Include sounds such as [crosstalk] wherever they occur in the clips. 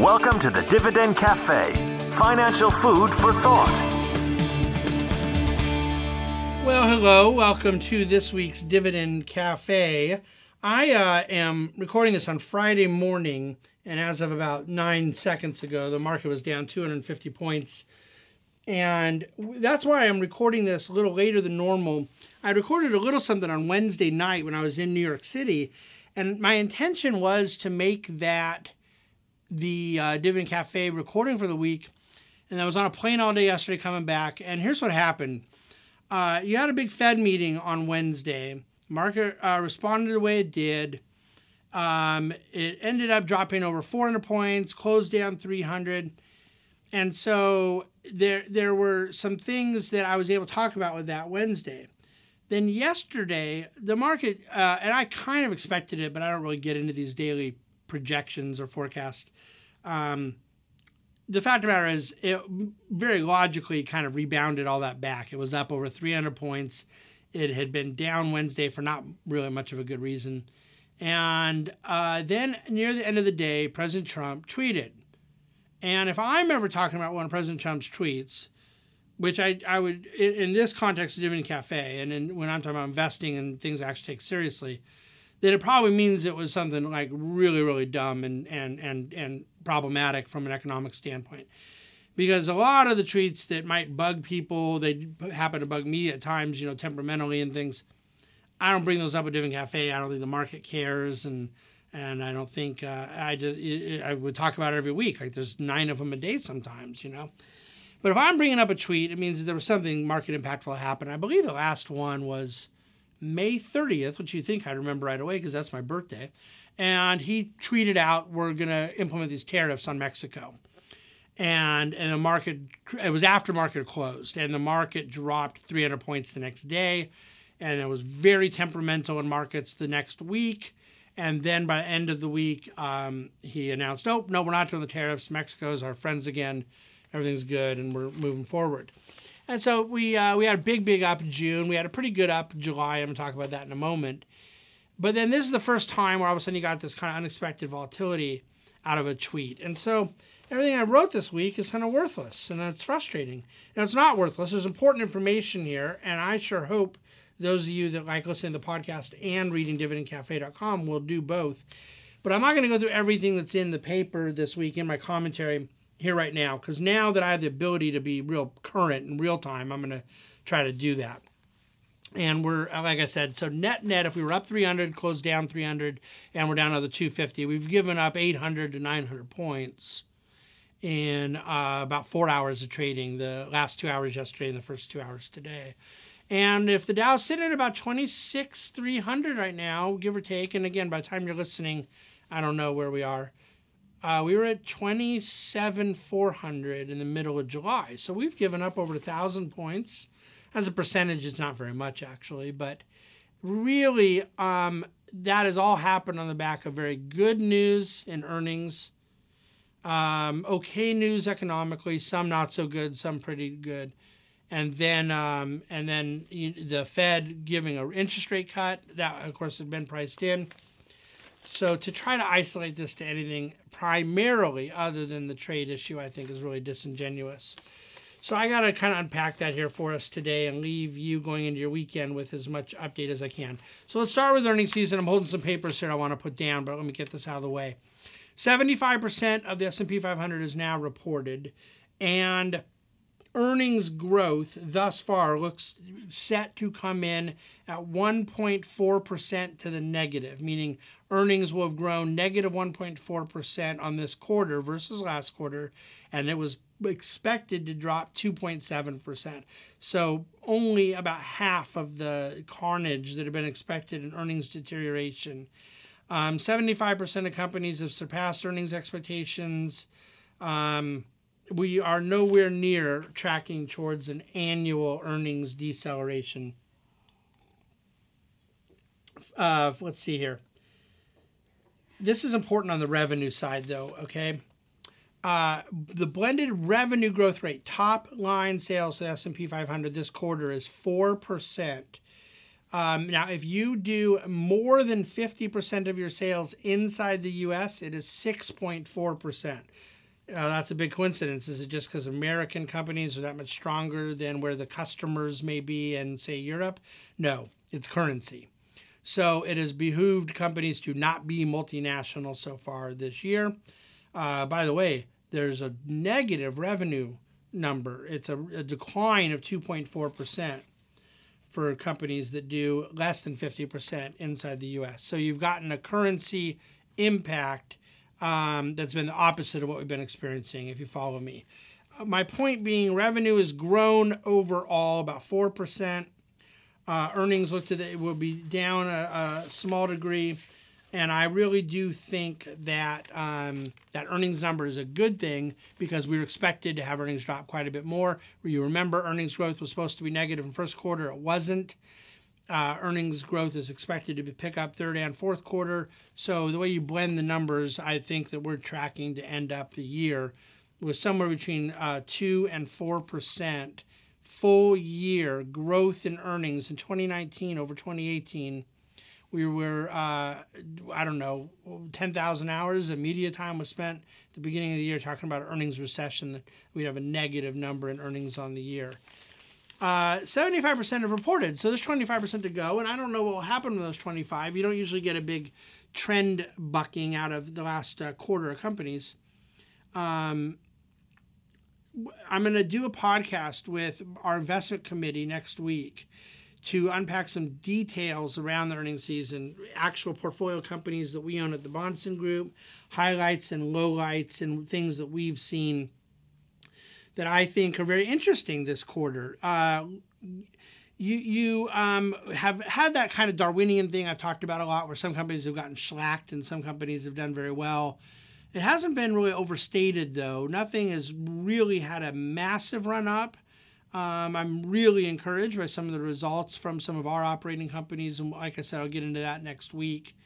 Welcome to the Dividend Cafe, financial food for thought. Well, hello. Welcome to this week's Dividend Cafe. I uh, am recording this on Friday morning, and as of about nine seconds ago, the market was down 250 points. And that's why I'm recording this a little later than normal. I recorded a little something on Wednesday night when I was in New York City, and my intention was to make that the uh, Dividend Cafe recording for the week. And I was on a plane all day yesterday coming back. And here's what happened uh, you had a big Fed meeting on Wednesday. Market uh, responded the way it did. Um, it ended up dropping over 400 points, closed down 300. And so there, there were some things that I was able to talk about with that Wednesday. Then yesterday, the market, uh, and I kind of expected it, but I don't really get into these daily projections or forecast. Um, the fact of the matter is, it very logically kind of rebounded all that back. It was up over 300 points. It had been down Wednesday for not really much of a good reason. And uh, then near the end of the day, President Trump tweeted. And if I'm ever talking about one of President Trump's tweets, which I, I would, in, in this context of Dividend Cafe, and in, when I'm talking about investing and things I actually take seriously, then it probably means it was something like really, really dumb and, and, and, and problematic from an economic standpoint. Because a lot of the tweets that might bug people, they happen to bug me at times, you know, temperamentally and things. I don't bring those up at Dividend Cafe. I don't think the market cares, and and I don't think uh, I just I would talk about it every week. Like there's nine of them a day sometimes, you know. But if I'm bringing up a tweet, it means there was something market impactful happened. I believe the last one was May 30th, which you think I'd remember right away because that's my birthday. And he tweeted out, we're going to implement these tariffs on Mexico. And, and the market, it was after market closed, and the market dropped 300 points the next day. And it was very temperamental in markets the next week. And then by the end of the week, um, he announced, oh, no, we're not doing the tariffs. Mexico's our friends again. Everything's good, and we're moving forward. And so we uh, we had a big, big up in June. We had a pretty good up in July. I'm going to talk about that in a moment. But then this is the first time where all of a sudden you got this kind of unexpected volatility out of a tweet. And so everything I wrote this week is kind of worthless and it's frustrating. Now, it's not worthless. There's important information here. And I sure hope those of you that like listening to the podcast and reading dividendcafe.com will do both. But I'm not going to go through everything that's in the paper this week in my commentary here right now because now that I have the ability to be real current and real time, I'm going to try to do that. And we're like I said, so net net, if we were up 300, closed down 300, and we're down another 250, we've given up 800 to 900 points in uh, about four hours of trading. The last two hours yesterday and the first two hours today. And if the Dow's sitting at about 26 300 right now, give or take, and again, by the time you're listening, I don't know where we are. Uh, we were at 27,400 in the middle of July. So we've given up over a 1,000 points. As a percentage, it's not very much actually, but really, um, that has all happened on the back of very good news in earnings, um, okay news economically, some not so good, some pretty good, and then um, and then you, the Fed giving an interest rate cut that of course had been priced in. So to try to isolate this to anything primarily other than the trade issue, I think is really disingenuous. So I got to kind of unpack that here for us today and leave you going into your weekend with as much update as I can. So let's start with earnings season. I'm holding some papers here I want to put down, but let me get this out of the way. 75% of the S&P 500 is now reported and earnings growth thus far looks set to come in at 1.4% to the negative, meaning earnings will have grown negative 1.4% on this quarter versus last quarter, and it was expected to drop 2.7%. So only about half of the carnage that had been expected in earnings deterioration. Um, 75% of companies have surpassed earnings expectations. Um, we are nowhere near tracking towards an annual earnings deceleration. Uh, let's see here. This is important on the revenue side, though. Okay, uh, the blended revenue growth rate, top line sales to the S and P 500 this quarter is four percent. Um, now, if you do more than 50% of your sales inside the US, it is 6.4%. Uh, that's a big coincidence. Is it just because American companies are that much stronger than where the customers may be in, say, Europe? No, it's currency. So it has behooved companies to not be multinational so far this year. Uh, by the way, there's a negative revenue number, it's a, a decline of 2.4% for companies that do less than 50% inside the US. So you've gotten a currency impact um, that's been the opposite of what we've been experiencing, if you follow me. Uh, my point being, revenue has grown overall about 4%. Uh, earnings looked at it will be down a, a small degree and I really do think that um, that earnings number is a good thing because we were expected to have earnings drop quite a bit more. You remember earnings growth was supposed to be negative in first quarter, it wasn't. Uh, earnings growth is expected to pick up third and fourth quarter. So the way you blend the numbers, I think that we're tracking to end up the year with somewhere between uh, two and four percent full year growth in earnings in 2019 over 2018 we were uh, I don't know 10,000 hours of media time was spent at the beginning of the year talking about earnings recession that we'd have a negative number in earnings on the year. Uh, 75% have reported, so there's 25% to go, and I don't know what will happen with those 25. You don't usually get a big trend bucking out of the last uh, quarter of companies. Um, I'm going to do a podcast with our investment committee next week to unpack some details around the earnings season, actual portfolio companies that we own at the Bahnsen Group, highlights and lowlights, and things that we've seen that I think are very interesting this quarter. Uh, you you um, have had that kind of Darwinian thing I've talked about a lot, where some companies have gotten slacked and some companies have done very well. It hasn't been really overstated though. Nothing has really had a massive run up. Um, I'm really encouraged by some of the results from some of our operating companies, and like I said, I'll get into that next week.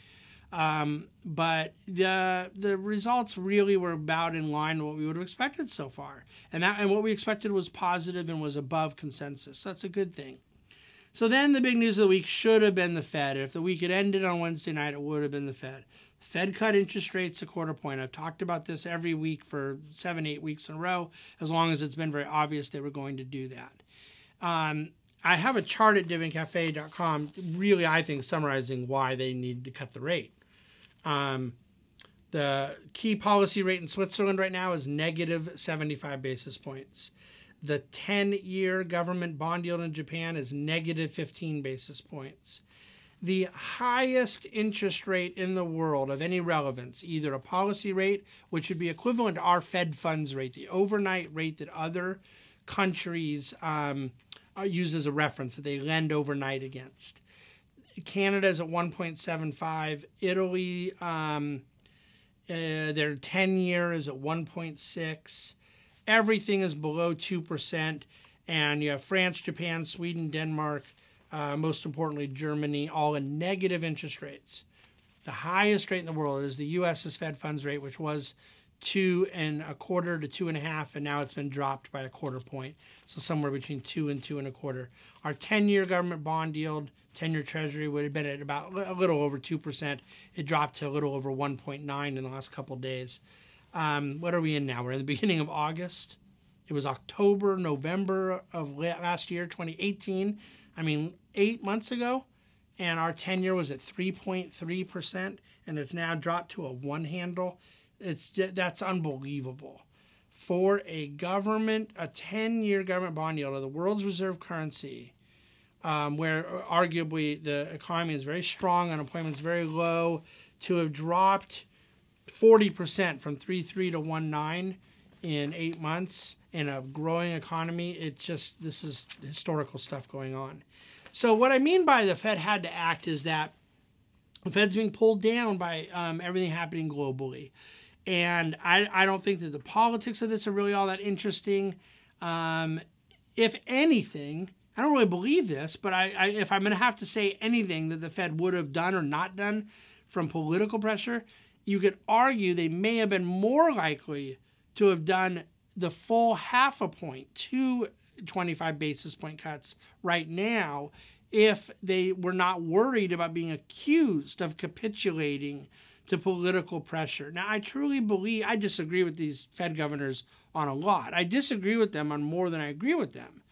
Um, but the the results really were about in line with what we would have expected so far, and that and what we expected was positive and was above consensus. So that's a good thing. So then the big news of the week should have been the Fed. If the week had ended on Wednesday night, it would have been the Fed. Fed cut interest rates a quarter point. I've talked about this every week for seven, eight weeks in a row, as long as it's been very obvious they were going to do that. Um, I have a chart at dividendcafe.com, really, I think, summarizing why they need to cut the rate. Um, the key policy rate in Switzerland right now is negative 75 basis points. The 10 year government bond yield in Japan is negative 15 basis points the highest interest rate in the world of any relevance, either a policy rate, which would be equivalent to our Fed funds rate, the overnight rate that other countries um, use as a reference that they lend overnight against. Canada is at 1.75. Italy, um, uh, their 10 year is at 1.6. Everything is below 2%. And you have France, Japan, Sweden, Denmark, uh, most importantly, Germany, all in negative interest rates. The highest rate in the world is the U.S.'s Fed funds rate, which was two and a quarter to two and a half, and now it's been dropped by a quarter point. So somewhere between two and two and a quarter. Our 10 year government bond yield, 10 year treasury would have been at about a little over 2%. It dropped to a little over 1.9 in the last couple days. Um, what are we in now? We're in the beginning of August. It was October, November of last year, 2018. I mean, eight months ago, and our 10 year was at 3.3%, and it's now dropped to a one handle. It's that's unbelievable. For a government, a 10 year government bond yield of the world's reserve currency, um, where arguably the economy is very strong, unemployment is very low, to have dropped 40% from 3.3 to 1.9 in eight months in a growing economy, it's just this is historical stuff going on. So what I mean by the Fed had to act is that the Fed's being pulled down by um, everything happening globally. And I, I don't think that the politics of this are really all that interesting. Um, if anything, I don't really believe this, but I, I if I'm going to have to say anything that the Fed would have done or not done from political pressure, you could argue they may have been more likely to have done the full half a point, two 25 basis point cuts right now if they were not worried about being accused of capitulating to political pressure. Now, I truly believe, I disagree with these Fed governors on a lot. I disagree with them on more than I agree with them.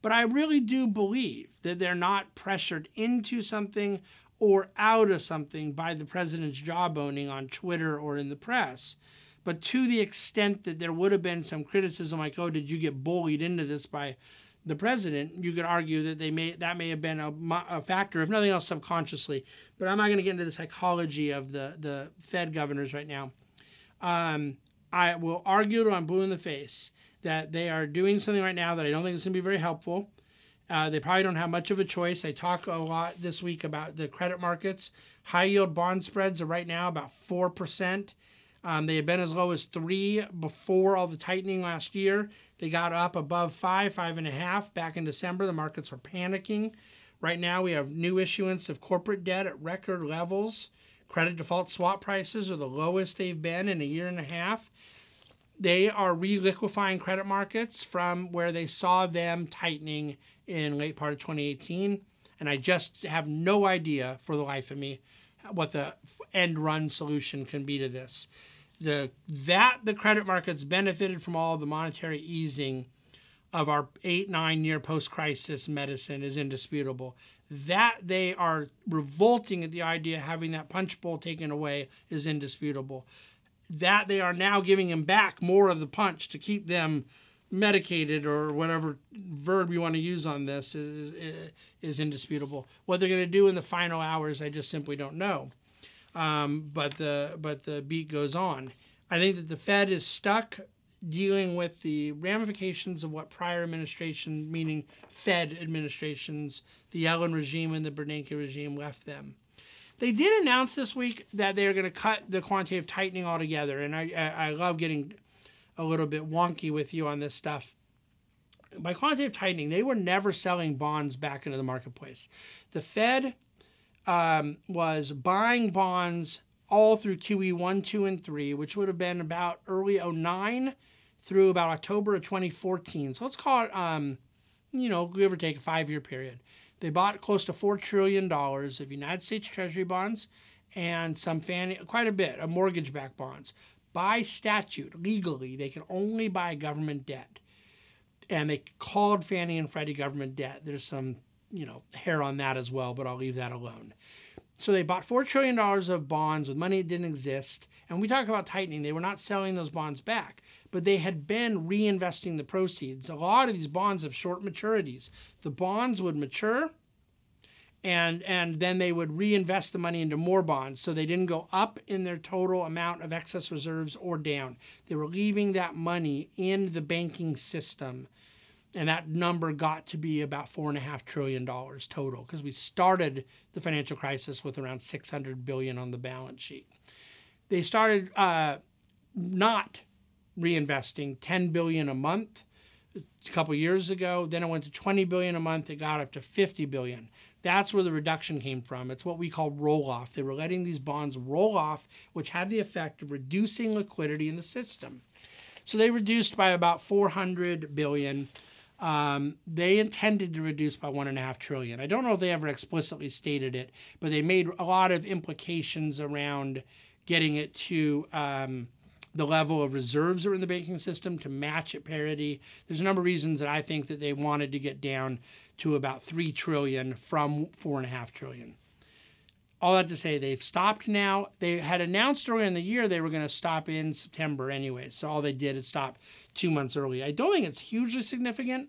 But I really do believe that they're not pressured into something or out of something by the president's jawboning on Twitter or in the press. But to the extent that there would have been some criticism, like, oh, did you get bullied into this by the president, you could argue that they may that may have been a, a factor, if nothing else, subconsciously. But I'm not going to get into the psychology of the the Fed governors right now. Um, I will argue to I'm blue in the face that they are doing something right now that I don't think is going to be very helpful. Uh, they probably don't have much of a choice. I talk a lot this week about the credit markets. High yield bond spreads are right now about 4%. Um, they had been as low as three before all the tightening last year. They got up above five, five and a half back in December. The markets are panicking. Right now, we have new issuance of corporate debt at record levels. Credit default swap prices are the lowest they've been in a year and a half. They are re liquefying credit markets from where they saw them tightening in late part of 2018. And I just have no idea for the life of me what the end run solution can be to this. The that the credit markets benefited from all the monetary easing of our eight nine year post crisis medicine is indisputable. That they are revolting at the idea of having that punch bowl taken away is indisputable. That they are now giving them back more of the punch to keep them medicated or whatever verb you want to use on this is, is, is indisputable. What they're going to do in the final hours, I just simply don't know. Um, but the but the beat goes on. I think that the Fed is stuck dealing with the ramifications of what prior administration, meaning Fed administrations, the Yellen regime and the Bernanke regime, left them. They did announce this week that they're going to cut the quantitative tightening altogether, and I, I, I love getting a little bit wonky with you on this stuff. By quantitative tightening, they were never selling bonds back into the marketplace. The Fed um, was buying bonds all through QE 1, 2, and 3, which would have been about early 09 through about October of 2014. So let's call it, um, you know, give or take a five year period. They bought close to $4 trillion of United States Treasury bonds and some Fannie, quite a bit of mortgage backed bonds by statute, legally, they can only buy government debt. And they called Fannie and Freddie government debt. There's some, you know, hair on that as well, but I'll leave that alone. So they bought $4 trillion of bonds with money that didn't exist. And we talk about tightening, they were not selling those bonds back, but they had been reinvesting the proceeds. A lot of these bonds have short maturities. The bonds would mature and and then they would reinvest the money into more bonds so they didn't go up in their total amount of excess reserves or down. They were leaving that money in the banking system and that number got to be about four and a half trillion dollars total because we started the financial crisis with around 600 billion on the balance sheet. They started uh, not reinvesting 10 billion a month a couple years ago. Then it went to 20 billion a month. It got up to 50 billion that's where the reduction came from. It's what we call roll off. They were letting these bonds roll off, which had the effect of reducing liquidity in the system. So they reduced by about 400 billion. Um, they intended to reduce by one and a half trillion. I don't know if they ever explicitly stated it, but they made a lot of implications around getting it to um, the level of reserves are in the banking system to match at parity. There's a number of reasons that I think that they wanted to get down to about three trillion from four and a half trillion. All that to say, they've stopped now. They had announced earlier in the year they were going to stop in September anyway. So all they did is stop two months early. I don't think it's hugely significant,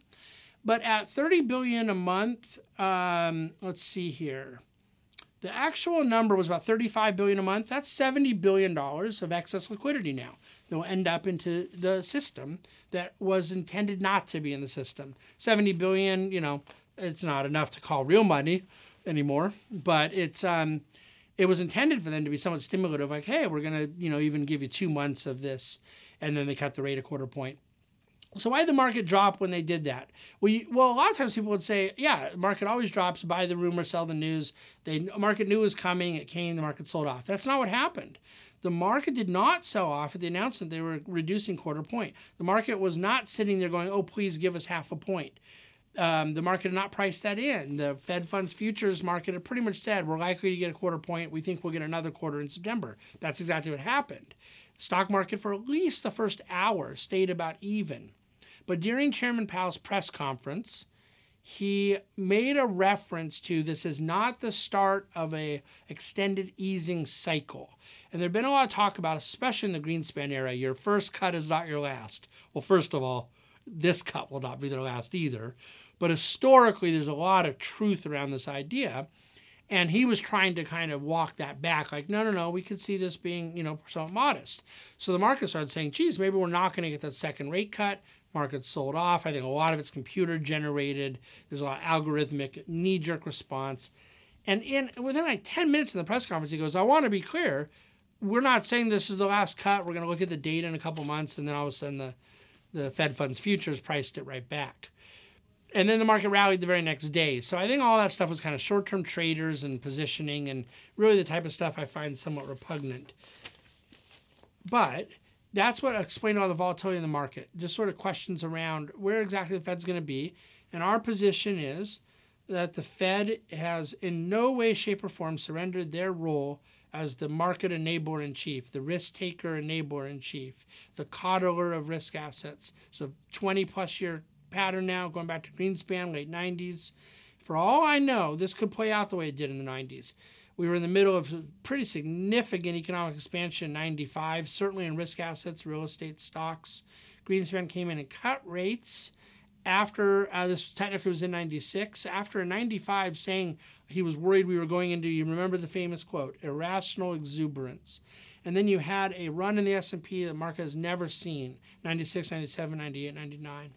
but at 30 billion a month, um, let's see here. The actual number was about 35 billion a month. That's 70 billion dollars of excess liquidity now that will end up into the system that was intended not to be in the system. 70 billion, you know, it's not enough to call real money anymore, but it's um it was intended for them to be somewhat stimulative like, hey, we're to, you know, even give you 2 months of this and then they cut the rate a quarter point. So why did the market drop when they did that? Well, you, well, a lot of times people would say, yeah, market always drops. Buy the rumor, sell the news. The market knew it was coming. It came. The market sold off. That's not what happened. The market did not sell off at the announcement they were reducing quarter point. The market was not sitting there going, oh, please give us half a point. um, the market had not priced that in. The Fed funds futures market had pretty much said we're likely to get a quarter point. We think we'll get another quarter in September. That's exactly what happened. The stock market for at least the first hour stayed about even. But during Chairman Powell's press conference, he made a reference to this is not the start of a extended easing cycle. And there'd been a lot of talk about, especially in the Greenspan era, your first cut is not your last. Well, first of all, this cut will not be their last either. But historically, there's a lot of truth around this idea. And he was trying to kind of walk that back, like, no, no, no, we could see this being, you know, somewhat modest. So the market started saying, geez, maybe we're not going to get that second rate cut. Market sold off. I think a lot of it's computer generated. There's a lot of algorithmic knee jerk response. And in within like 10 minutes of the press conference, he goes, I want to be clear. We're not saying this is the last cut. We're going to look at the data in a couple months, and then all of a sudden the, the Fed funds futures priced it right back and then the market rallied the very next day. So I think all that stuff was kind of short term traders and positioning and really the type of stuff I find somewhat repugnant. But that's what explained all the volatility in the market. Just sort of questions around where exactly the Fed's going to be. And our position is that the Fed has in no way, shape, or form surrendered their role as the market enabler in chief, the risk taker enabler in chief, the coddler of risk assets. So 20 plus year pattern now, going back to Greenspan, late 90s. For all I know, this could play out the way it did in the 90s. We were in the middle of pretty significant economic expansion in 95, certainly in risk assets, real estate, stocks. Greenspan came in and cut rates after uh, this technically was in 96 after 95 saying he was worried we were going into you remember the famous quote irrational exuberance. And then you had a run in the s&p that the market has never seen 96 97 98 99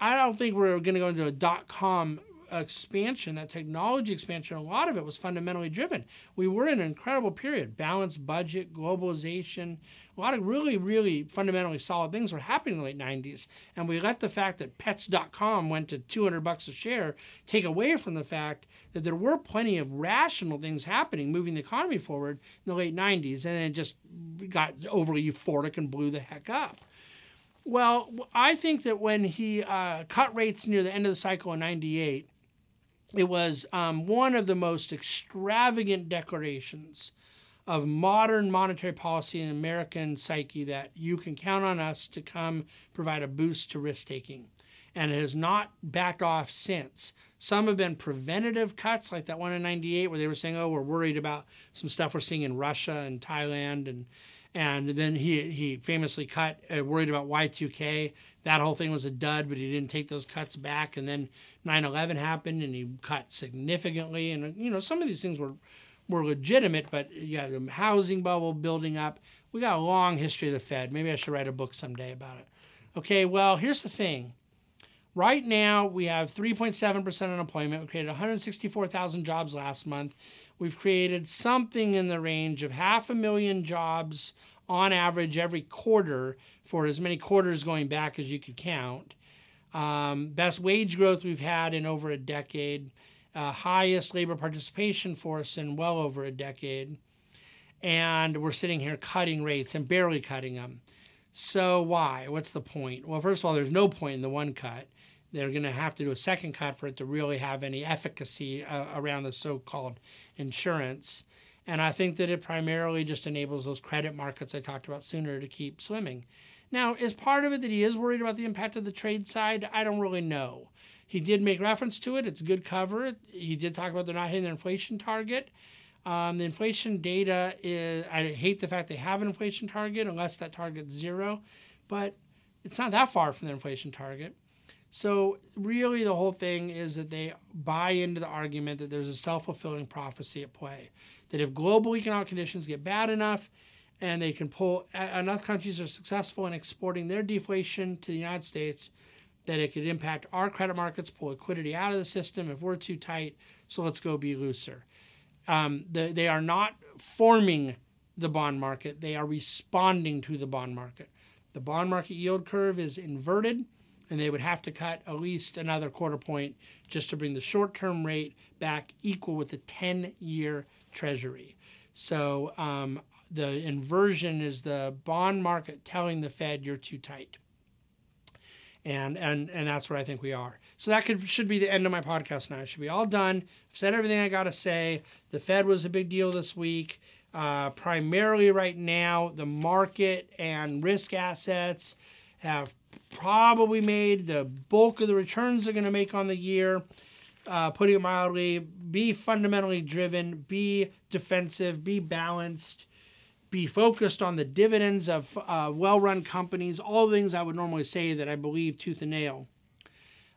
I don't think we're going to go into a dot com expansion, that technology expansion, a lot of it was fundamentally driven. We were in an incredible period balanced budget, globalization, a lot of really, really fundamentally solid things were happening in the late 90s. And we let the fact that pets.com went to 200 bucks a share take away from the fact that there were plenty of rational things happening, moving the economy forward in the late 90s. And then it just got overly euphoric and blew the heck up. Well, I think that when he uh, cut rates near the end of the cycle in 98, it was um, one of the most extravagant declarations of modern monetary policy in American psyche that you can count on us to come provide a boost to risk taking. And it has not backed off since. Some have been preventative cuts, like that one in 98, where they were saying, oh, we're worried about some stuff we're seeing in Russia and Thailand and and then he he famously cut uh, worried about Y2K. That whole thing was a dud, but he didn't take those cuts back. And then 9/11 happened, and he cut significantly. And you know some of these things were were legitimate, but you yeah, the housing bubble building up. We got a long history of the Fed. Maybe I should write a book someday about it. Okay, well here's the thing. Right now, we have 3.7% unemployment. We created 164,000 jobs last month. We've created something in the range of half a million jobs on average every quarter for as many quarters going back as you could count. Um, best wage growth we've had in over a decade, uh, highest labor participation force in well over a decade. And we're sitting here cutting rates and barely cutting them. So, why? What's the point? Well, first of all, there's no point in the one cut they're going to have to do a second cut for it to really have any efficacy uh, around the so called insurance. And I think that it primarily just enables those credit markets I talked about sooner to keep swimming. Now, is part of it that he is worried about the impact of the trade side? I don't really know. He did make reference to it. It's good cover. He did talk about they're not hitting their inflation target. Um, the inflation data is, I hate the fact they have an inflation target unless that target's zero, but it's not that far from their inflation target. So, really, the whole thing is that they buy into the argument that there's a self fulfilling prophecy at play. That if global economic conditions get bad enough and they can pull, enough countries are successful in exporting their deflation to the United States, that it could impact our credit markets, pull liquidity out of the system if we're too tight. So, let's go be looser. Um, the, they are not forming the bond market, they are responding to the bond market. The bond market yield curve is inverted and they would have to cut at least another quarter point just to bring the short term rate back equal with the 10 year treasury. So um, the inversion is the bond market telling the Fed you're too tight. and and and that's where I think we are. So that could should be the end of my podcast now. It should be all done. I've said everything I got to say. The Fed was a big deal this week. Uh, primarily right now, the market and risk assets have probably made the bulk of the returns they're going to make on the year. Uh, putting it mildly, be fundamentally driven, be defensive, be balanced be focused on the dividends of uh, well run companies, all the things I would normally say that I believe tooth and nail.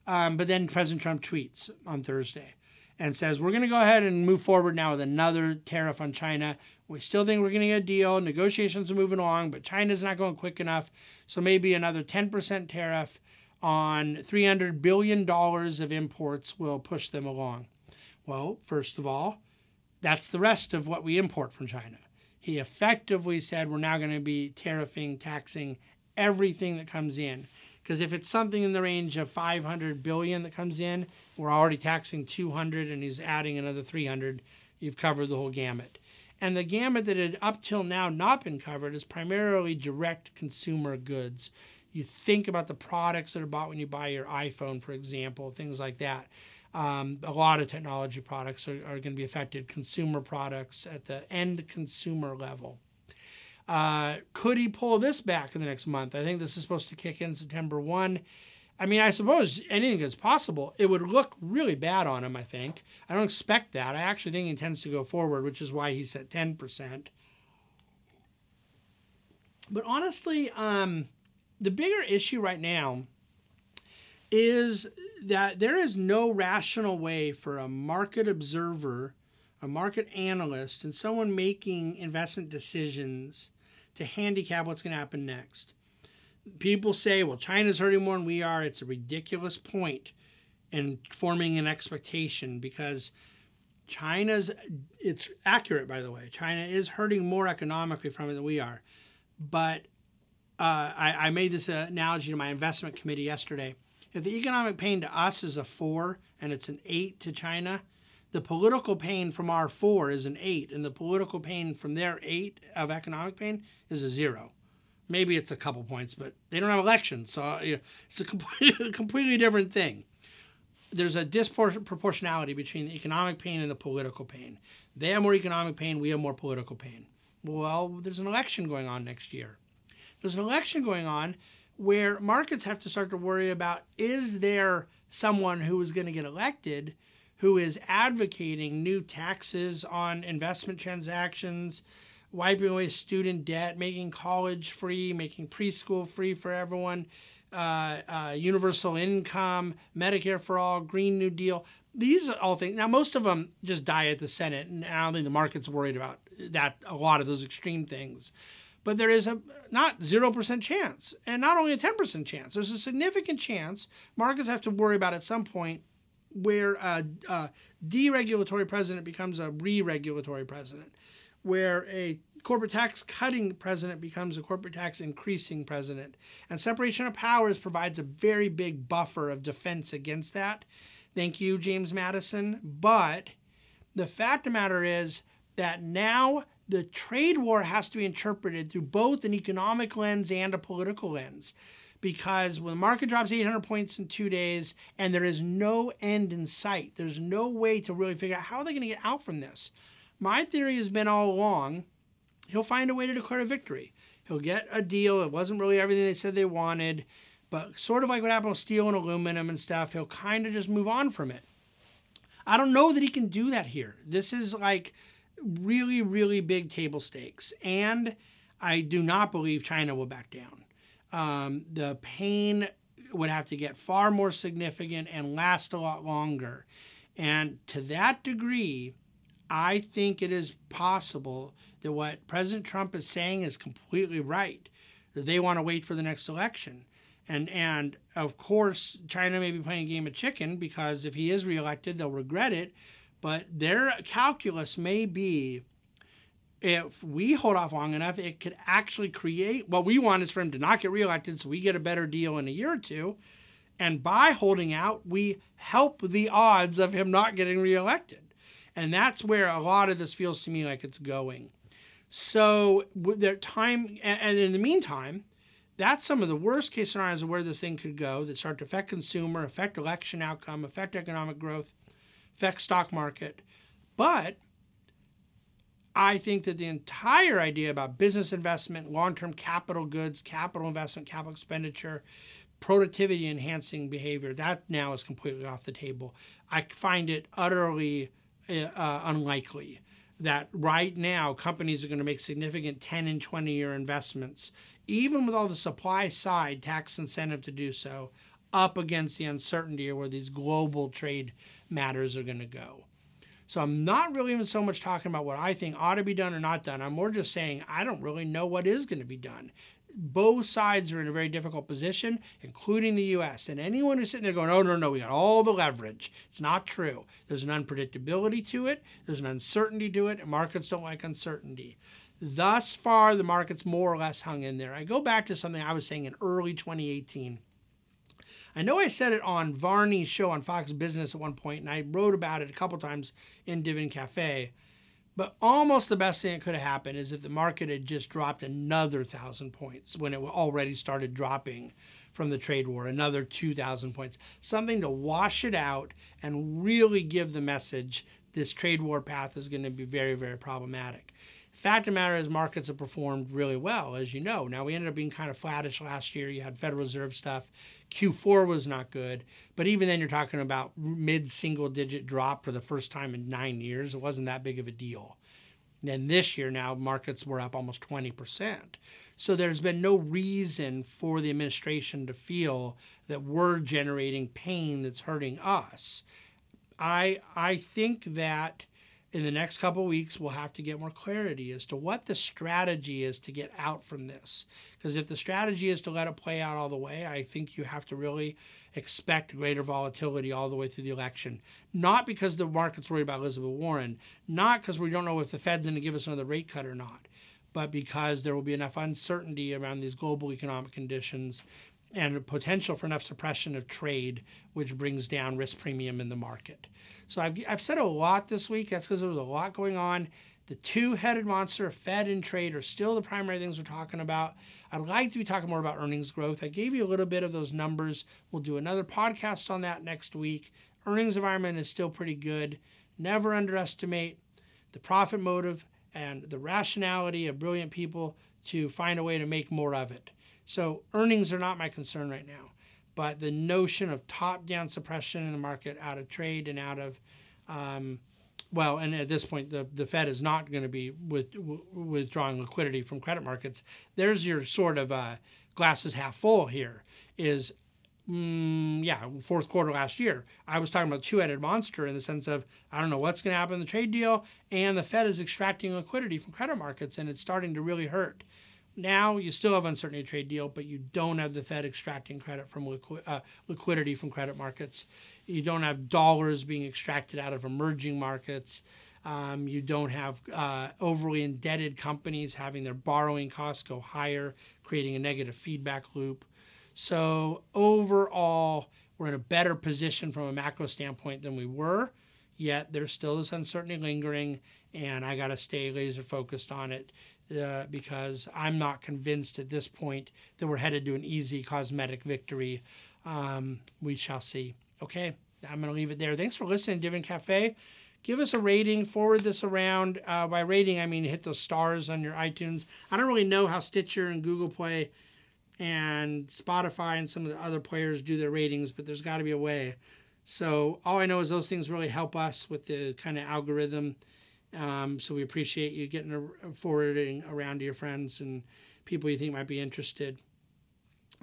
Um, but then President Trump tweets on Thursday and says, We're going to go ahead and move forward now with another tariff on China. We still think we're going to get a deal. Negotiations are moving along, but China's not going quick enough. So maybe another 10% tariff on $300 billion of imports will push them along. Well, first of all, that's the rest of what we import from China he effectively said we're now going to be tariffing, taxing everything that comes in. Because if it's something in the range of 500 billion that comes in, we're already taxing 200 and he's adding another 300. You've covered the whole gamut. And the gamut that had up till now not been covered is primarily direct consumer goods. You think about the products that are bought when you buy your iPhone, for example, things like that. Um, a lot of technology products are, are going to be affected, consumer products at the end consumer level. Uh, could he pull this back in the next month? I think this is supposed to kick in September 1. I mean, I suppose anything is possible. It would look really bad on him, I think. I don't expect that. I actually think he intends to go forward, which is why he's at 10%. But honestly, um, the bigger issue right now is that there is no rational way for a market observer, a market analyst, and someone making investment decisions to handicap what's going to happen next. People say, well, China's hurting more than we are. It's a ridiculous point in forming an expectation because China's, it's accurate, by the way. China is hurting more economically from it than we are. But uh, I, I made this analogy to my investment committee yesterday if the economic pain to us is a four and it's an eight to China, the political pain from our four is an eight, and the political pain from their eight of economic pain is a zero. Maybe it's a couple points, but they don't have elections, so uh, it's a completely, [laughs] completely different thing. There's a disproportionality between the economic pain and the political pain. They have more economic pain, we have more political pain. Well, there's an election going on next year. There's an election going on where markets have to start to worry about is there someone who is going to get elected who is advocating new taxes on investment transactions, wiping away student debt, making college free, making preschool free for everyone, uh, uh, universal income, Medicare for all, Green New Deal. These are all things. Now, most of them just die at the Senate, and I don't think the market's worried about that. A lot of those extreme things but there is a not 0% chance and not only a 10% chance there's a significant chance markets have to worry about at some point where a, a deregulatory president becomes a re-regulatory president where a corporate tax cutting president becomes a corporate tax increasing president. And separation of powers provides a very big buffer of defense against that. Thank you james madison. But the fact of the matter is that now the trade war has to be interpreted through both an economic lens and a political lens. Because when the market drops 800 points in two days and there is no end in sight, there's no way to really figure out how are they going to get out from this. My theory has been all along he'll find a way to declare a victory. He'll get a deal. It wasn't really everything they said they wanted, but sort of like what happened with steel and aluminum and stuff, he'll kind of just move on from it. I don't know that he can do that here. This is like really, really big table stakes. And I do not believe China will back down. Um, the pain would have to get far more significant and last a lot longer. And to that degree, I think it is possible that what President Trump is saying is completely right, that they want to wait for the next election. And and of course, China may be playing a game of chicken because if he is reelected, they'll regret it. But their calculus may be if we hold off long enough, it could actually create what we want is for him to not get reelected so we get a better deal in a year or two. And by holding out, we help the odds of him not getting reelected. And that's where a lot of this feels to me like it's going. So with their time, and in the meantime, that's some of the worst case scenarios of where this thing could go that start to affect consumer, affect election outcome, affect economic growth, affect stock market. But I think that the entire idea about business investment, long term capital goods, capital investment, capital expenditure, productivity enhancing behavior, that now is completely off the table. I find it utterly uh, unlikely that right now companies are going to make significant 10 and 20 year investments, even with all the supply side tax incentive to do so, up against the uncertainty of where these global trade matters are going to go. So I'm not really even so much talking about what I think ought to be done or not done. I'm more just saying I don't really know what is going to be done. Both sides are in a very difficult position, including the U.S. And anyone who's sitting there going, "Oh no, no, we got all the leverage," it's not true. There's an unpredictability to it. There's an uncertainty to it, and markets don't like uncertainty. Thus far, the market's more or less hung in there. I go back to something I was saying in early 2018 I know I said it on Varney's show on Fox Business at one point, and I wrote about it a couple times in Dividend Cafe. But almost the best thing that could have happened is if the market had just dropped another thousand points when it already started dropping from the trade war, another 2,000 points, something to wash it out and really give the message this trade war path is going to be very, very problematic. Fact of the matter is, markets have performed really well, as you know. Now, we ended up being kind of flattish last year. You had Federal Reserve stuff. Q4 was not good. But even then, you're talking about mid single digit drop for the first time in nine years. It wasn't that big of a deal. And this year, now markets were up almost 20%. So there's been no reason for the administration to feel that we're generating pain that's hurting us. I, I think that in the next couple weeks, we'll have to get more clarity as to what the strategy is to get out from this. Because if the strategy is to let it play out all the way, I think you have to really expect greater volatility all the way through the election. Not because the market's worried about Elizabeth Warren, not because we don't know if the Fed's going to give us another rate cut or not, but because there will be enough uncertainty around these global economic conditions and potential for enough suppression of trade, which brings down risk premium in the market. So I've, I've said a lot this week. That's because there was a lot going on. The two headed monster, Fed and trade, are still the primary things we're talking about. I'd like to be talking more about earnings growth. I gave you a little bit of those numbers. We'll do another podcast on that next week. Earnings environment is still pretty good. Never underestimate the profit motive and the rationality of brilliant people to find a way to make more of it. So earnings are not my concern right now, but the notion of top-down suppression in the market out of trade and out of um, well, and at this point, the, the Fed is not going to be with, w- withdrawing liquidity from credit markets. There's your sort of uh, glasses half full here. Is mm, yeah, fourth quarter last year, I was talking about two-headed monster in the sense of I don't know what's going to happen in the trade deal, and the Fed is extracting liquidity from credit markets, and it's starting to really hurt. Now you still have uncertainty trade deal, but you don't have the Fed extracting credit from liqui- uh, liquidity from credit markets. You don't have dollars being extracted out of emerging markets. Um, you don't have uh, overly indebted companies having their borrowing costs go higher, creating a negative feedback loop. So overall, we're in a better position from a macro standpoint than we were. Yet there's still this uncertainty lingering, and I got to stay laser focused on it uh, because I'm not convinced at this point that we're headed to an easy cosmetic victory. Um, we shall see. Okay, I'm going to leave it there. Thanks for listening, Dividend Cafe. Give us a rating, forward this around. Uh, by rating, I mean hit those stars on your iTunes. I don't really know how Stitcher and Google Play and Spotify and some of the other players do their ratings, but there's got to be a way. So all I know is those things really help us with the kind of algorithm um, so we appreciate you getting a, forwarding around to your friends and people you think might be interested.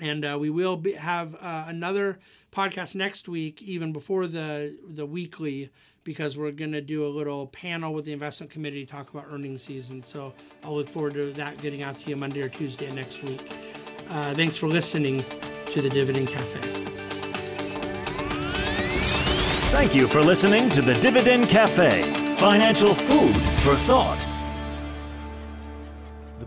And uh, we will be, have uh, another podcast next week, even before the the weekly, because we're going to do a little panel with the investment committee to talk about earnings season. So I'll look forward to that getting out to you Monday or Tuesday next week. Uh, thanks for listening to the Dividend Cafe. Thank you for listening to the Dividend Cafe financial food for thought.